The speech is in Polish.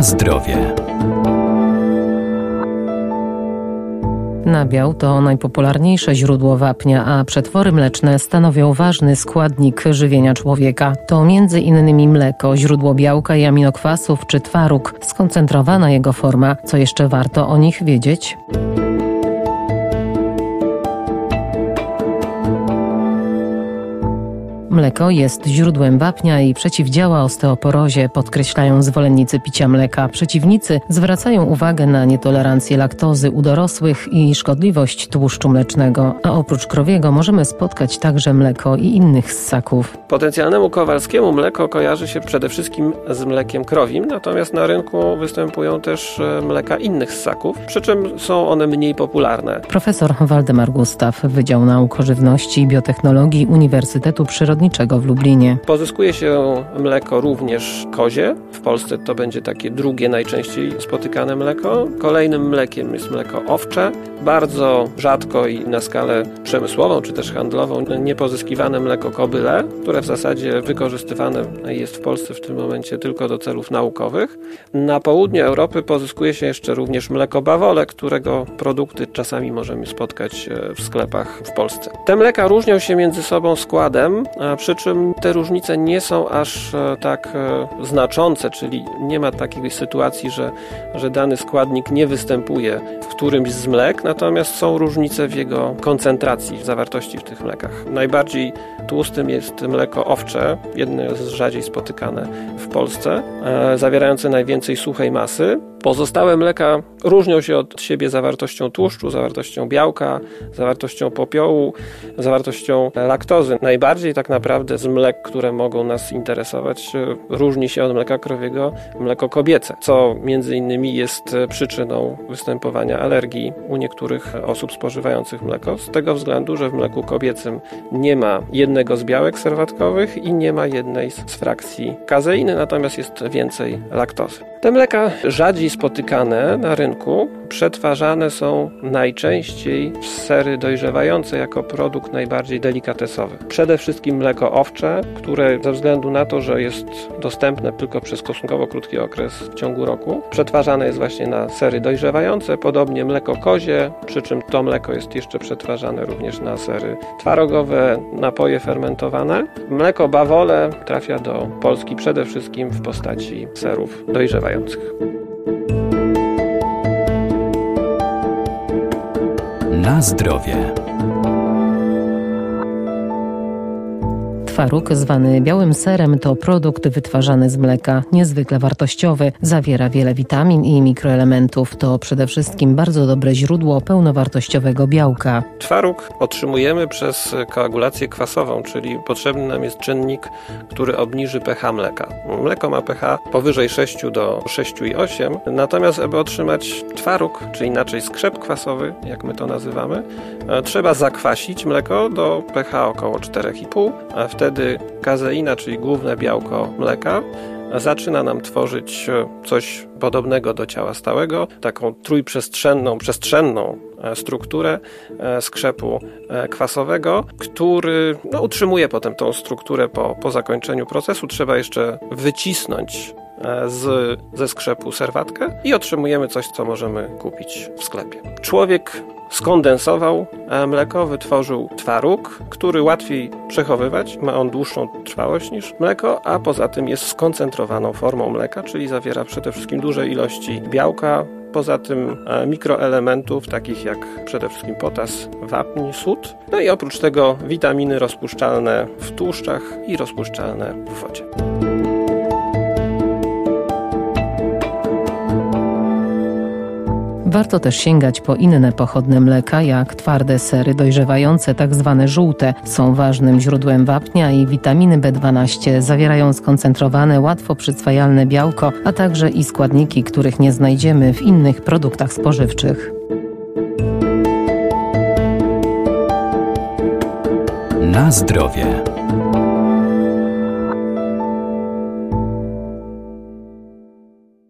Na zdrowie. Nabiał to najpopularniejsze źródło wapnia, a przetwory mleczne stanowią ważny składnik żywienia człowieka. To między innymi mleko, źródło białka i aminokwasów czy twaróg, skoncentrowana jego forma. Co jeszcze warto o nich wiedzieć? Mleko jest źródłem wapnia i przeciwdziała osteoporozie, podkreślają zwolennicy picia mleka. Przeciwnicy zwracają uwagę na nietolerancję laktozy u dorosłych i szkodliwość tłuszczu mlecznego. A oprócz krowiego możemy spotkać także mleko i innych ssaków. Potencjalnemu Kowalskiemu mleko kojarzy się przede wszystkim z mlekiem krowim, natomiast na rynku występują też e, mleka innych ssaków, przy czym są one mniej popularne. Profesor Waldemar Gustaw, Wydział Nauk Żywności i Biotechnologii Uniwersytetu Przyrodniczego w Lublinie. Pozyskuje się mleko również kozie. W Polsce to będzie takie drugie najczęściej spotykane mleko. Kolejnym mlekiem jest mleko owcze. Bardzo rzadko i na skalę przemysłową czy też handlową niepozyskiwane mleko kobyle, które w zasadzie wykorzystywane jest w Polsce w tym momencie tylko do celów naukowych. Na południu Europy pozyskuje się jeszcze również mleko bawole, którego produkty czasami możemy spotkać e, w sklepach w Polsce. Te mleka różnią się między sobą składem, przy czym te różnice nie są aż e, tak e, znaczące, czyli nie ma takiej sytuacji, że, że dany składnik nie występuje w którymś z mlek, natomiast są różnice w jego koncentracji, zawartości w tych mlekach. Najbardziej tłustym jest mleko owcze, jedno z rzadziej spotykane w Polsce, e, zawierające najwięcej suchej masy. Pozostałe mleka różnią się od siebie zawartością tłuszczu, zawartością białka, zawartością popiołu, zawartością laktozy. Najbardziej tak naprawdę z mlek, które mogą nas interesować, różni się od mleka krowiego mleko kobiece, co między innymi jest przyczyną występowania alergii u niektórych osób spożywających mleko, z tego względu, że w mleku kobiecym nie ma jednego z białek serwatkowych i nie ma jednej z frakcji kazeiny, natomiast jest więcej laktozy. Te mleka rzadziej spotykane na rynku przetwarzane są najczęściej w sery dojrzewające jako produkt najbardziej delikatesowy. Przede wszystkim mleko owcze, które ze względu na to, że jest dostępne tylko przez stosunkowo krótki okres w ciągu roku, przetwarzane jest właśnie na sery dojrzewające, podobnie mleko kozie, przy czym to mleko jest jeszcze przetwarzane również na sery twarogowe, napoje fermentowane. Mleko bawole trafia do Polski przede wszystkim w postaci serów dojrzewających. Na zdrowie. Twaróg, zwany białym serem, to produkt wytwarzany z mleka, niezwykle wartościowy. Zawiera wiele witamin i mikroelementów. To przede wszystkim bardzo dobre źródło pełnowartościowego białka. Twaróg otrzymujemy przez koagulację kwasową, czyli potrzebny nam jest czynnik, który obniży pH mleka. Mleko ma pH powyżej 6 do 6,8, natomiast aby otrzymać twaróg, czy inaczej skrzep kwasowy, jak my to nazywamy, trzeba zakwasić mleko do pH około 4,5, a wtedy wtedy kazeina, czyli główne białko mleka, zaczyna nam tworzyć e, coś podobnego do ciała stałego, taką trójprzestrzenną, przestrzenną e, strukturę e, skrzepu kwasowego, który no, utrzymuje potem tą strukturę po, po zakończeniu procesu. Trzeba jeszcze wycisnąć z, ze skrzepu serwatkę i otrzymujemy coś, co możemy kupić w sklepie. Człowiek skondensował mleko, wytworzył twaróg, który łatwiej przechowywać, ma on dłuższą trwałość niż mleko, a poza tym jest skoncentrowaną formą mleka, czyli zawiera przede wszystkim duże ilości białka, Poza tym e, mikroelementów takich jak przede wszystkim potas, wapń, sód. No i oprócz tego witaminy rozpuszczalne w tłuszczach i rozpuszczalne w wodzie. Warto też sięgać po inne pochodne mleka, jak twarde sery dojrzewające, tak zwane żółte. Są ważnym źródłem wapnia i witaminy B12. Zawierają skoncentrowane, łatwo przyswajalne białko, a także i składniki, których nie znajdziemy w innych produktach spożywczych. Na zdrowie.